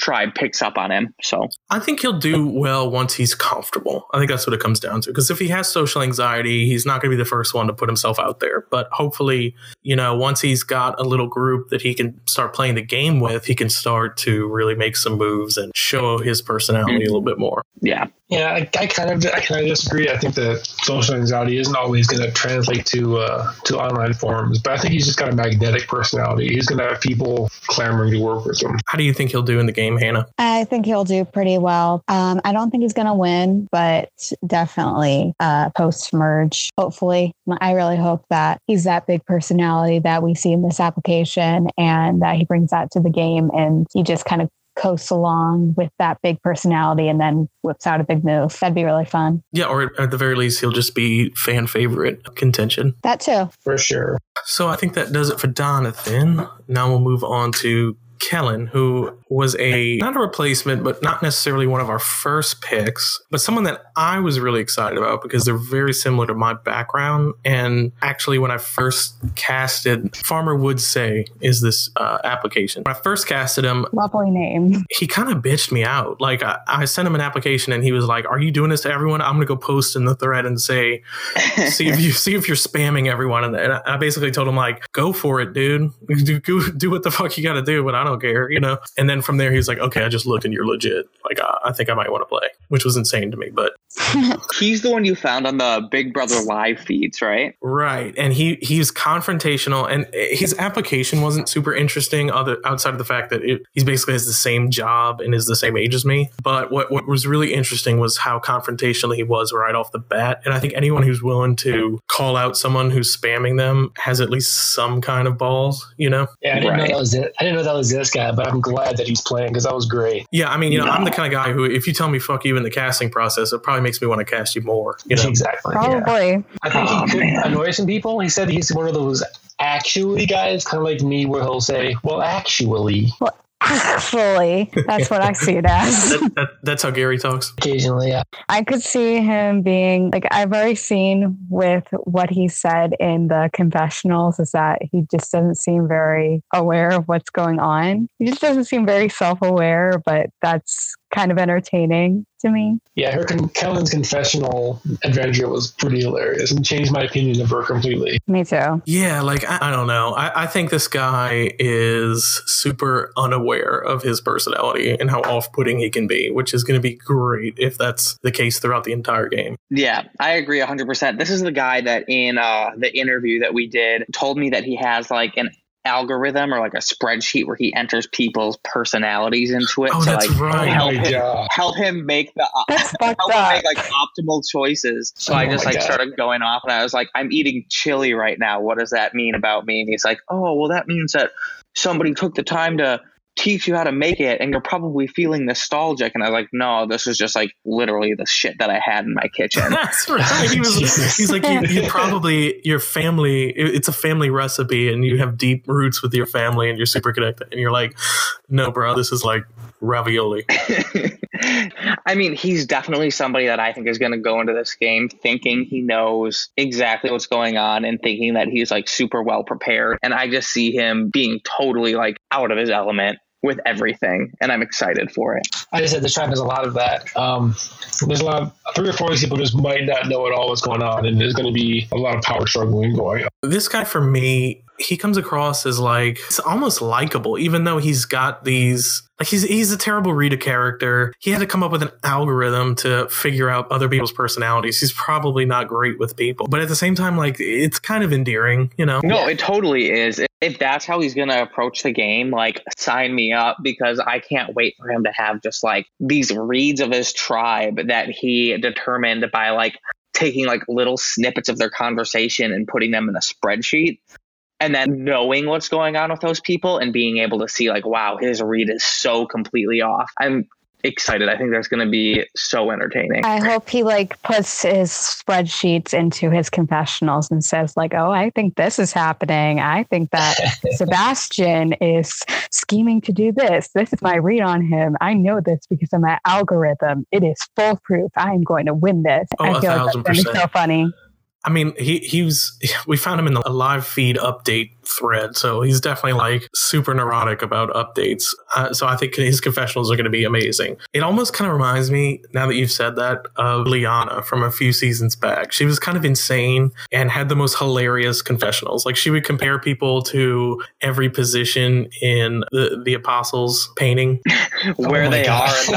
tribe picks up on him. So I think he'll do well once he's comfortable. I think that's what it comes down to. Because if he has social anxiety, he's not going to be the first one to put himself out there. But hopefully, you know, once he's got a little group that he can start playing the game with, he can start to really make some moves and show his personality a little bit more. yeah. Yeah, I, I kind of I kind of disagree. I think that social anxiety isn't always going to translate to uh, to online forums, but I think he's just got a magnetic personality. He's going to have people clamoring to work with him. How do you think he'll do in the game, Hannah? I think he'll do pretty well. Um, I don't think he's going to win, but definitely uh, post merge. Hopefully, I really hope that he's that big personality that we see in this application, and that he brings that to the game, and he just kind of coasts along with that big personality, and then whips out a big move. That'd be really fun. Yeah, or at the very least, he'll just be fan favorite contention. That too. For sure. So I think that does it for Donathan. Now we'll move on to Kellen, who was a not a replacement, but not necessarily one of our first picks, but someone that I was really excited about because they're very similar to my background. And actually, when I first casted, Farmer Would Say is this uh, application. When I first casted him, Lovely name. he kind of bitched me out. Like I, I sent him an application, and he was like, "Are you doing this to everyone? I'm gonna go post in the thread and say, [LAUGHS] see if you see if you're spamming everyone." And I- basically told him like, "Go for it, dude. [LAUGHS] Do, do, do what the fuck you got to do, but I don't don't care, you know. And then from there, he's like, okay, I just looked and you're legit. Like, I, I think I might want to play, which was insane to me. But [LAUGHS] He's the one you found on the Big Brother live feeds, right? right, and he he's confrontational, and eh, his application wasn't super interesting, other outside of the fact that it, he's basically has the same job and is the same age as me. But what what was really interesting was how confrontational he was right off the bat. And I think anyone who's willing to call out someone who's spamming them has at least some kind of balls, you know. Yeah, I didn't know that was it. I didn't know that was this guy, but I'm glad that he's playing because that was great. Yeah, I mean, you know, I'm the kind of guy who, if you tell me "fuck you" in the casting process, it probably makes me want to cast you more. You know, Exactly. yeah. Probably. I think Oh, he could man. annoy some people. He said he's one of those actually guys, kind of like me, where he'll say, "Well, actually," Actually, that's what I see it as. [LAUGHS] that, that, that's how Gary talks. occasionally. Yeah. I could see him being like I've already seen with what he said in the confessionals is that he just doesn't seem very aware of what's going on. He just doesn't seem very self-aware, but that's kind of entertaining to me. Yeah, her con- Kellen's confessional adventure was pretty hilarious and changed my opinion of her completely. Me too. Yeah, like I, I don't know. I, I think this guy is super unaware of his personality and how off-putting he can be, which is going to be great if that's the case throughout the entire game. Yeah, I agree 100%. This is the guy that in uh, the interview that we did told me that he has like an algorithm or like a spreadsheet where he enters people's personalities into it Oh, to like right. help, Oh him, God. help him make the uh, help him make like optimal choices. So Oh I just like God. started going off and I was like, I'm eating chili right now. What does that mean about me? And he's like, Oh, well, that means that somebody took the time to teach you how to make it and you're probably feeling nostalgic. And I was like, No, this is just like literally the shit that I had in my kitchen. [LAUGHS] That's right. He was, [LAUGHS] he's like, you, you [LAUGHS] probably, your family, it- it's a family recipe and you have deep roots with your family and you're super connected. And you're like, no, bro, this is like ravioli. I mean, he's definitely somebody that I think is going to go into this game thinking he knows exactly what's going on and thinking that he's like super well prepared. And I just see him being totally like out of his element with everything. And I'm excited for it. I just said this tribe has a lot of that. Um, there's a lot of three or four people just might not know at all what's going on, and there's going to be a lot of power struggling going on. This guy, for me, he comes across as like, it's almost likable, even though he's got these. Like he's he's a terrible read a character. He had to come up with an algorithm to figure out other people's personalities. He's probably not great with people, but at the same time, like it's kind of endearing, you know. No, it totally is. If that's how he's to approach the game, like sign me up because I can't wait for him to have just like these reads of his tribe that he determined by like taking like little snippets of their conversation and putting them in a spreadsheet and then knowing what's going on with those people and being able to see like wow his read is so completely off i'm excited i think that's going to be so entertaining I hope he like puts his spreadsheets into his confessionals and says like, "Oh, I think this is happening. I think that [LAUGHS] Sebastian is scheming to do this. This is my read on him. I know this because of my algorithm. It is foolproof. I am going to win this." Oh, I a feel like thousand that's gonna be percent. so funny. I mean, he he was. [LAUGHS] We found him in the live feed update thread, so he's definitely like super neurotic about updates. Uh, so I think his confessionals are going to be amazing. It almost kind of reminds me, now that you've said that, of Liana from a few seasons back. She was kind of insane and had the most hilarious confessionals. Like she would compare people to every position in the the apostles' painting. [LAUGHS] where my they God. are in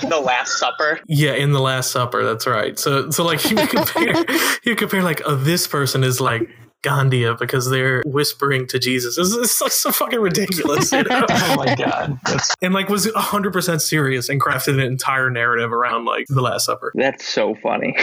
the, [LAUGHS] the last supper Yeah, in the Last Supper. That's right. So, so like he would compare, [LAUGHS] he would compare like, oh, this person is like Gandia because they're whispering to Jesus. It's, it's like so fucking ridiculous, you know? [LAUGHS] oh my god, that's and like was hundred percent serious and crafted an entire narrative around like the Last Supper. that's so funny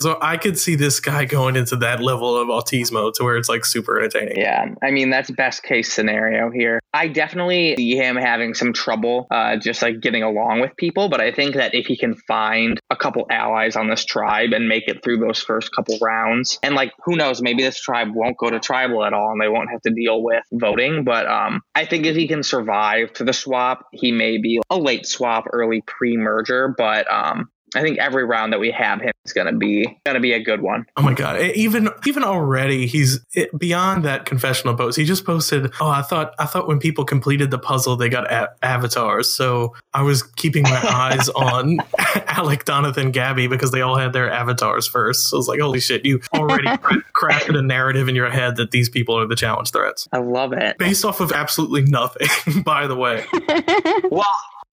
So I could see this guy going into that level of autismo to where it's like super entertaining. Yeah, I mean that's best case scenario here. I definitely see him having some trouble, uh, just like getting along with people. But I think that if he can find a couple allies on this tribe and make it through those first couple rounds, and like who knows, maybe this tribe won't go to tribal at all, and they won't have to deal with voting. But um, I think if he can survive to the swap, he may be a late swap, early pre-merger. But um, I think every round that we have him is gonna be gonna be a good one. Oh my god! Even even already, he's beyond that confessional post. He just posted, "Oh, I thought I thought when people completed the puzzle, they got a- avatars. So I was keeping my [LAUGHS] eyes on [LAUGHS] Alec, Donathan, Gabby because they all had their avatars first. So I was like, holy shit! You already [LAUGHS] crafted a narrative in your head that these people are the challenge threats. I love it. Based off of absolutely nothing, by the way. well,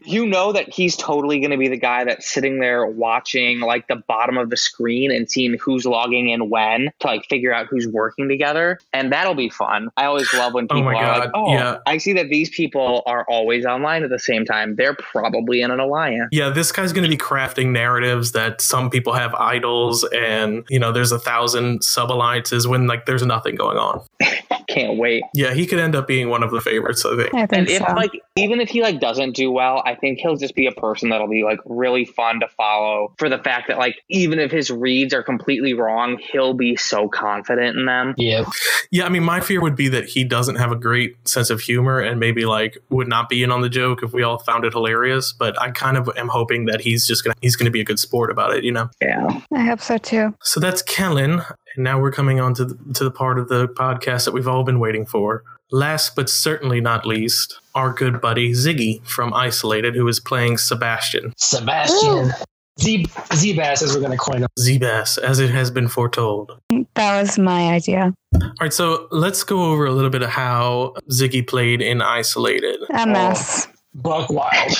you know that he's totally going to be the guy that's sitting there watching like the bottom of the screen and seeing who's logging in when to like figure out who's working together and that'll be fun i always love when oh people oh are God. like oh yeah. i see that these people are always online at the same time they're probably in an alliance yeah this guy's going to be crafting narratives that some people have idols and you know there's a thousand sub alliances when like there's nothing going on [LAUGHS] can't wait yeah he could end up being one of the favorites i think, I think and so. if like even if he like doesn't do well I think he'll just be a person that'll be like really fun to follow for the fact that like even if his reads are completely wrong, he'll be so confident in them. Yeah. Yeah, I mean my fear would be that he doesn't have a great sense of humor and maybe like would not be in on the joke if we all found it hilarious, but I kind of am hoping that he's just going to he's going to be a good sport about it, you know. Yeah. I hope so too. So that's Kellen and now we're coming on to the, to the part of the podcast that we've all been waiting for. Last but certainly not least, our good buddy Ziggy from Isolated, who is playing Sebastian. Sebastian. Z Zbass, as we're going to coin him. Zbass, as it has been foretold. That was my idea. All right, so let's go over a little bit of how Ziggy played in Isolated. A mess. Oh, buck wild.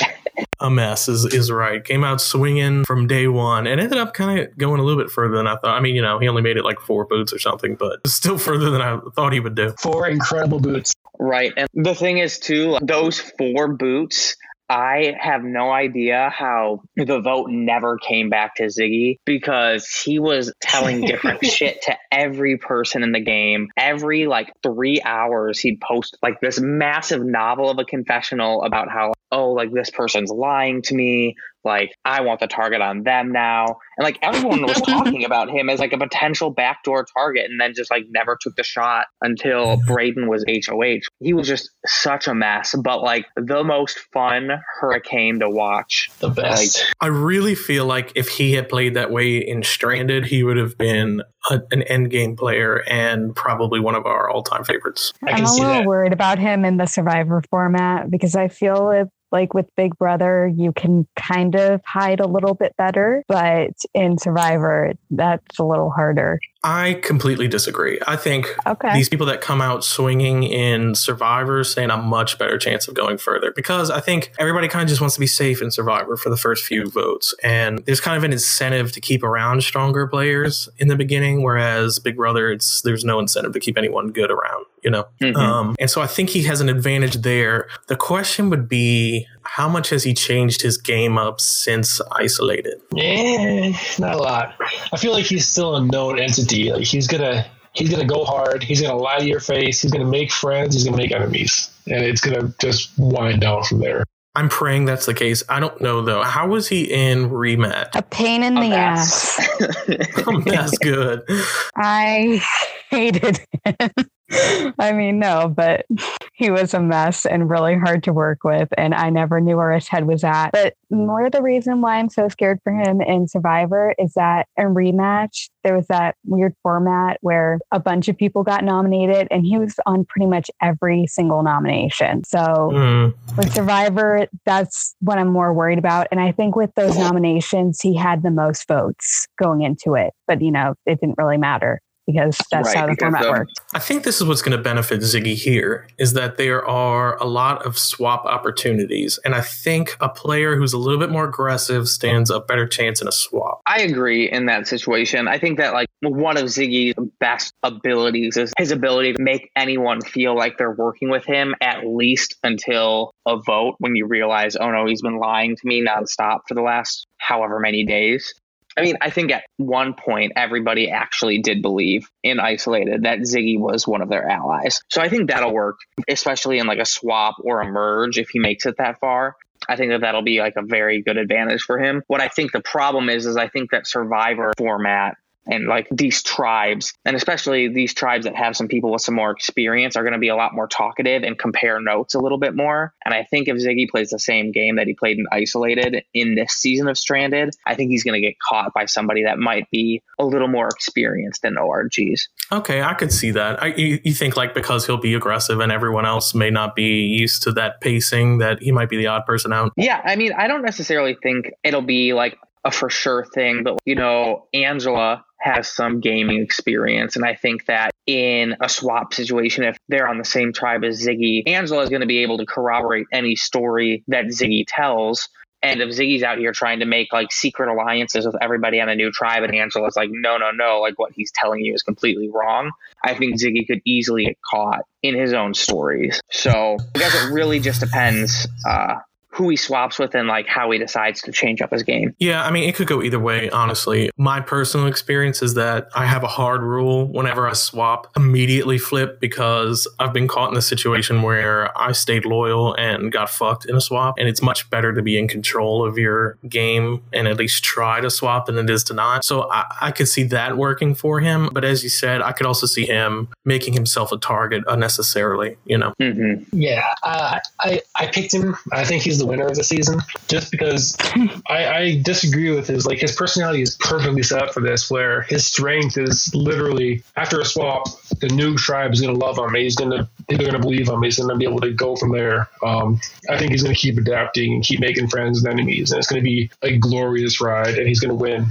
A mess is, is right. Came out swinging from day one and ended up kind of going a little bit further than I thought. I mean, you know, he only made it like four boots or something, but still [LAUGHS] further than I thought he would do. Four incredible boots. Right. And the thing is, too, those four boots I have no idea how the vote never came back to Ziggy because he was telling different [LAUGHS] shit to every person in the game. Every like three hours, he'd post like this massive novel of a confessional about how, oh, like this person's lying to me like I want the target on them now. And like everyone was [LAUGHS] talking about him as like a potential backdoor target and then just like never took the shot until Braden was HOH. He was just such a mess, but like the most fun hurricane to watch. The best. Like, I really feel like if he had played that way in Stranded, he would have been a, an end game player and probably one of our all time favorites. I'm a little that. worried about him in the Survivor format because I feel it like with Big Brother, you can kind of hide a little bit better, but in Survivor, that's a little harder. I completely disagree. I think okay. these people that come out swinging in Survivor stand a much better chance of going further because I think everybody kind of just wants to be safe in Survivor for the first few votes. And there's kind of an incentive to keep around stronger players in the beginning, whereas Big Brother, it's there's no incentive to keep anyone good around, you know? Mm-hmm. Um, and so I think he has an advantage there. The question would be how much has he changed his game up since isolated? Yeah, not a lot. I feel like he's still a known entity. Like he's gonna he's gonna go hard. He's gonna lie to your face. He's gonna make friends. He's gonna make enemies, and it's gonna just wind down from there. I'm praying that's the case. I don't know though. How was he in rematch? A pain in a the mess. ass. [LAUGHS] that's good. [LAUGHS] I hated him. [LAUGHS] I mean, no, but he was a mess and really hard to work with. And I never knew where his head was at. But more the reason why I'm so scared for him in Survivor is that in rematch, there was that weird format where a bunch of people got nominated and he was on pretty much every single nomination. So mm. with Survivor, that's what I'm more worried about. And I think with those nominations, he had the most votes going into it. But, you know, it didn't really matter because that's right, how the format um, works. I think this is what's going to benefit Ziggy here is that there are a lot of swap opportunities, and I think a player who's a little bit more aggressive stands a better chance in a swap. I agree in that situation. I think that like one of Ziggy's best abilities is his ability to make anyone feel like they're working with him at least until a vote when you realize, oh no, he's been lying to me nonstop for the last however many days. I mean, I think at one point everybody actually did believe in Isolated that Ziggy was one of their allies. So I think that'll work, especially in like a swap or a merge if he makes it that far. I think that that'll be like a very good advantage for him. What I think the problem is, is I think that Survivor format and like these tribes, and especially these tribes that have some people with some more experience, are going to be a lot more talkative and compare notes a little bit more. And I think if Ziggy plays the same game that he played in Isolated in this season of Stranded, I think he's going to get caught by somebody that might be a little more experienced than ORGs. Okay, I could see that. I, you, you think like because he'll be aggressive and everyone else may not be used to that pacing, that he might be the odd person out. Yeah, I mean, I don't necessarily think it'll be like a for sure thing, but you know, Angela has some gaming experience. And I think that in a swap situation, if they're on the same tribe as Ziggy, Angela is going to be able to corroborate any story that Ziggy tells. And if Ziggy's out here trying to make like secret alliances with everybody on a new tribe, and Angela's like, no, no, no, like what he's telling you is completely wrong, I think Ziggy could easily get caught in his own stories. So I guess it really just depends uh, who he swaps with and like how he decides to change up his game. Yeah, I mean, it could go either way, honestly. My personal experience is that I have a hard rule whenever I swap, immediately flip because I've been caught in a situation where I stayed loyal and got fucked in a swap. And it's much better to be in control of your game and at least try to swap than it is to not. So I, I could see that working for him. But as you said, I could also see him making himself a target unnecessarily, you know? Mm-hmm. Yeah, uh, I, I picked him. I think he's the winner of the season just because [LAUGHS] I, I disagree with his like his personality is perfectly set up for this where his strength is literally after a swap the new tribe is going to love him. He's going to they're going to believe him. He's going to be able to go from there. Um, i think he's going to keep adapting and keep making friends and enemies and it's going to be a glorious ride and he's going to win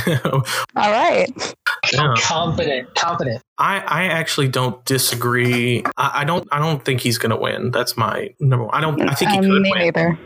[LAUGHS] All right. Yeah. confident confident I, I actually don't disagree. I, I don't I don't think he's gonna win. That's my number one. I don't I think he Um, could me win. neither.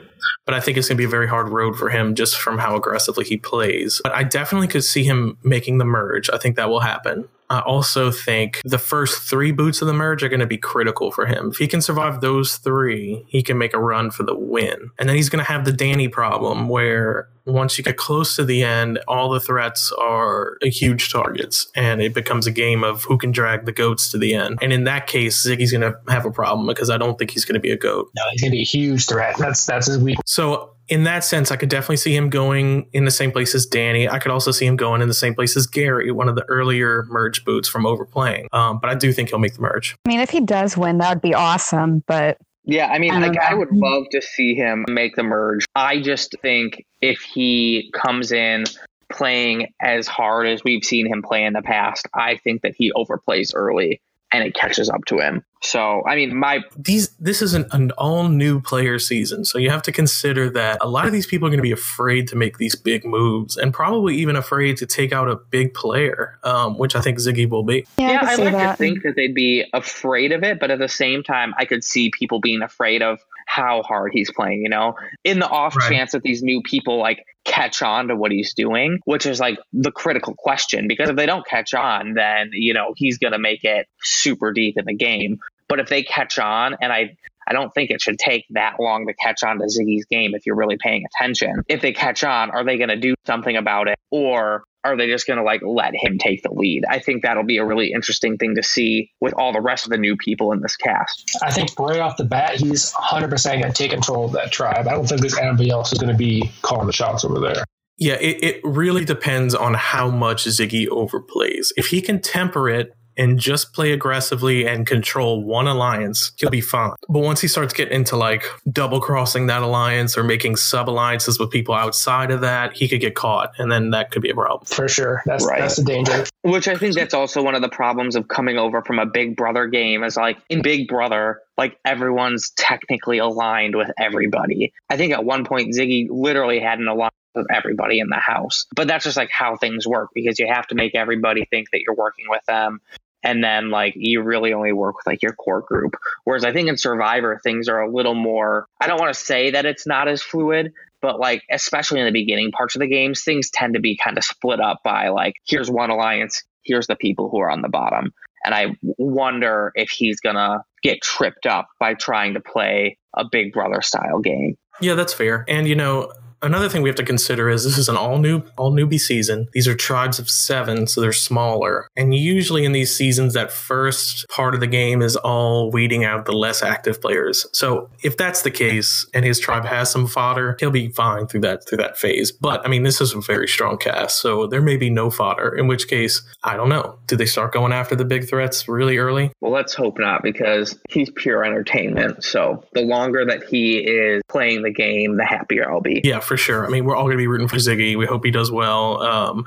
but I think it's going to be a very hard road for him just from how aggressively he plays. But I definitely could see him making the merge. I think that will happen. I also think the first three boots of the merge are going to be critical for him. If he can survive those three, he can make a run for the win. And then he's going to have the Danni problem where once you get close to the end, all the threats are huge targets and it becomes a game of who can drag the goats to the end. And in that case, Ziggy's going to have a problem because I don't think he's going to be a goat. no he's going to be a huge threat that's that's his weak So in that sense, I could definitely see him going in the same place as Danni. I could also see him going in the same place as Gary, one of the earlier merge boots from overplaying. Um, but I do think he'll make the merge. I mean, if he does win, that would be awesome. But Yeah, I mean, I don't like I would love to see him make the merge. I just think if he comes in playing as hard as we've seen him play in the past, I think that he overplays early and it catches up to him. So, I mean, my These this is an, an all new player season, so you have to consider that a lot of these people are going to be afraid to make these big moves, and probably even afraid to take out a big player, um, which I think Ziggy will be. yeah, I yeah, can I like that. to think that they'd be afraid of it, but at the same time, I could see people being afraid of how hard he's playing. You know, in the off Right. chance that these new people like catch on to what he's doing, which is like the critical question. Because if they don't catch on, then you know he's going to make it super deep in the game. But if they catch on, and I I don't think it should take that long to catch on to Ziggy's game if you're really paying attention. If they catch on, are they going to do something about it or are they just going to like let him take the lead? I think that'll be a really interesting thing to see with all the rest of the new people in this cast. I think right off the bat, he's 100% going to take control of that tribe. I don't think there's anybody else who's going to be calling the shots over there. Yeah, it, it really depends on how much Ziggy overplays. If he can temper it and just play aggressively and control one alliance, he'll be fine. But once he starts getting into like double crossing that alliance or making sub alliances with people outside of that, he could get caught, and then that could be a problem. For sure. That's Right. that's the danger. Which I think that's also one of the problems of coming over from a Big Brother game is like in Big Brother, like everyone's technically aligned with everybody. I think at one point Ziggy literally had an alliance with everybody in the house. But that's just like how things work because you have to make everybody think that you're working with them. And then like you really only work with like your core group. Whereas I think in Survivor things are a little more I don't want to say that it's not as fluid, but like especially in the beginning parts of the games things tend to be kind of split up by like here's one alliance here's the people who are on the bottom and i wonder if he's gonna get tripped up by trying to play a big brother style game Yeah, that's fair. And you know, another thing we have to consider is this is an all new, all newbie season. These are tribes of seven, so they're smaller. And usually in these seasons, that first part of the game is all weeding out the less active players. So if that's the case, and his tribe has some fodder, he'll be fine through that through that phase. But I mean, this is a very strong cast, so there may be no fodder. In which case, I don't know. Do they start going after the big threats really early? Well, let's hope not because he's pure entertainment. So the longer that he is playing the game, the happier I'll be. Yeah, for sure. I mean, we're all going to be rooting for Ziggy. We hope he does well. Um,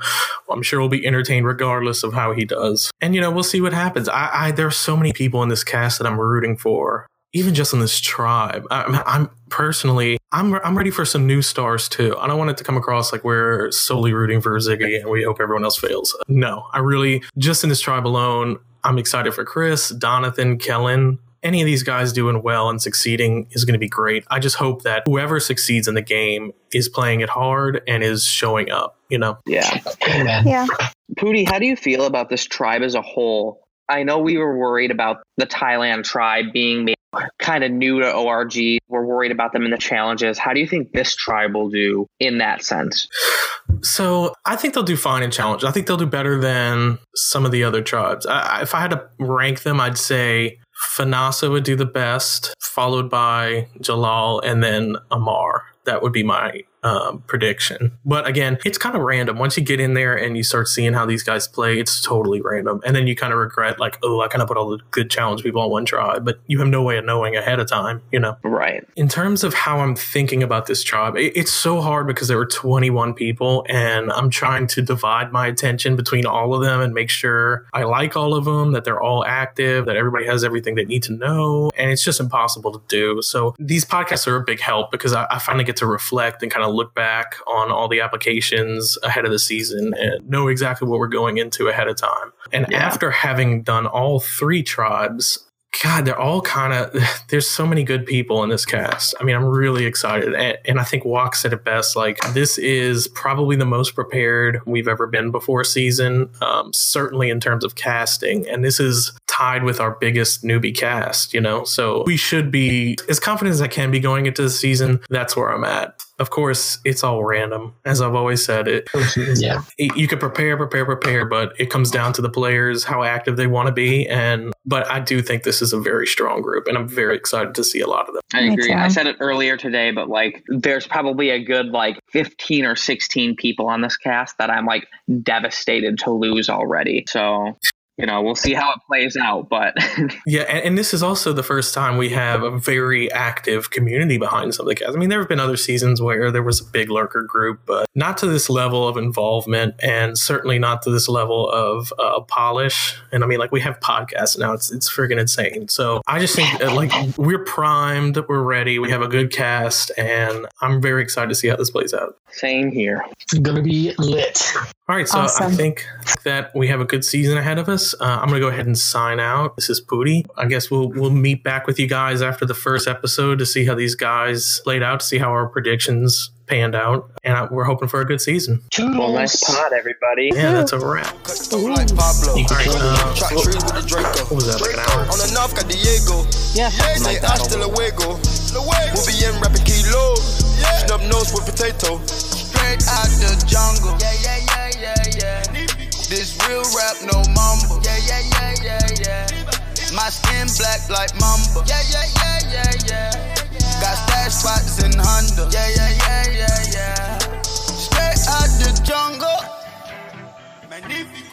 I'm sure we'll be entertained regardless of how he does. And you know, we'll see what happens. I, I there are so many people in this cast that I'm rooting for. Even just in this tribe, I, I'm personally, I'm I'm ready for some new stars too. I don't want it to come across like we're solely rooting for Ziggy and we hope everyone else fails. No, I really just in this tribe alone, I'm excited for Chris, Donathan, Kellen, any of these guys doing well and succeeding is going to be great. I just hope that whoever succeeds in the game is playing it hard and is showing up, you know? Yeah. Amen. Yeah. Poody, how do you feel about this tribe as a whole? I know we were worried about the Thailand tribe being kind of new to ORG. We're worried about them in the challenges. How do you think this tribe will do in that sense? So I think they'll do fine in challenge. I think they'll do better than some of the other tribes. I, if I had to rank them, I'd say Fanasa would do the best, followed by Jellal, and then Amar. That would be my um, prediction. But again, it's kind of random. Once you get in there and you start seeing how these guys play, it's totally random. And then you kind of regret, like, oh, I kind of put all the good challenge people on one tribe, but you have no way of knowing ahead of time, you know? Right. In terms of how I'm thinking about this tribe, it, it's so hard because there were 21 people and I'm trying to divide my attention between all of them and make sure I like all of them, that they're all active, that everybody has everything they need to know. And it's just impossible to do. So these podcasts are a big help because I, I finally get to reflect and kind of look back on all the applications ahead of the season and know exactly what we're going into ahead of time. And Yeah. after having done all three tribes, God, they're all kind of. [SIGHS] There's so many good people in this cast. I mean, I'm really excited, and, and I think Walk said it best. Like, this is probably the most prepared we've ever been before season. Um, certainly in terms of casting, and this is tied with our biggest newbie cast. You know, so we should be as confident as I can be going into the season. That's where I'm at. Of course, it's all random, as I've always said. It oh, Yeah. you could prepare, prepare, prepare, but it comes down to the players, how active they want to be. And but I do think this is a very strong group, and I'm very excited to see a lot of them. I agree. I said it earlier today, but like there's probably a good like 15 or 16 people on this cast that I'm like devastated to lose already. So, you know, we'll see how it plays out, but [LAUGHS] Yeah, and, and this is also the first time we have a very active community behind some of the cast. I mean, there have been other seasons where there was a big lurker group, but not to this level of involvement, and certainly not to this level of uh, polish. And I mean, like we have podcasts now; it's it's freaking insane. So I just think that, like we're primed, we're ready, we have a good cast, and I'm very excited to see how this plays out. same here. It's going to be lit. All right, so I think that we have a good season ahead of us. Uh, I'm going to go ahead and sign out. This is Poody. I guess we'll we'll meet back with you guys after the first episode to see how these guys played out, to see how our predictions panned out, and uh, we're hoping for a good season. Toodles. Well, nice pod, everybody. Yeah, that's a wrap. Cut like Pablo. All right, uh, Chop trees with the Draco. what was that, like an hour? On the north, got Diego. Yeah, something like that. hasta luego. We'll be in rapping kilo. Snub nose with potato. Straight out the jungle. Yeah, yeah, yeah, yeah, yeah. This real rap, no mumble. Yeah, yeah, yeah, yeah, yeah. My skin black like mamba. Yeah, yeah, yeah, yeah, yeah. Got stash spots in Honda. Yeah, yeah, yeah, yeah, yeah. Straight out the jungle. Magnifique.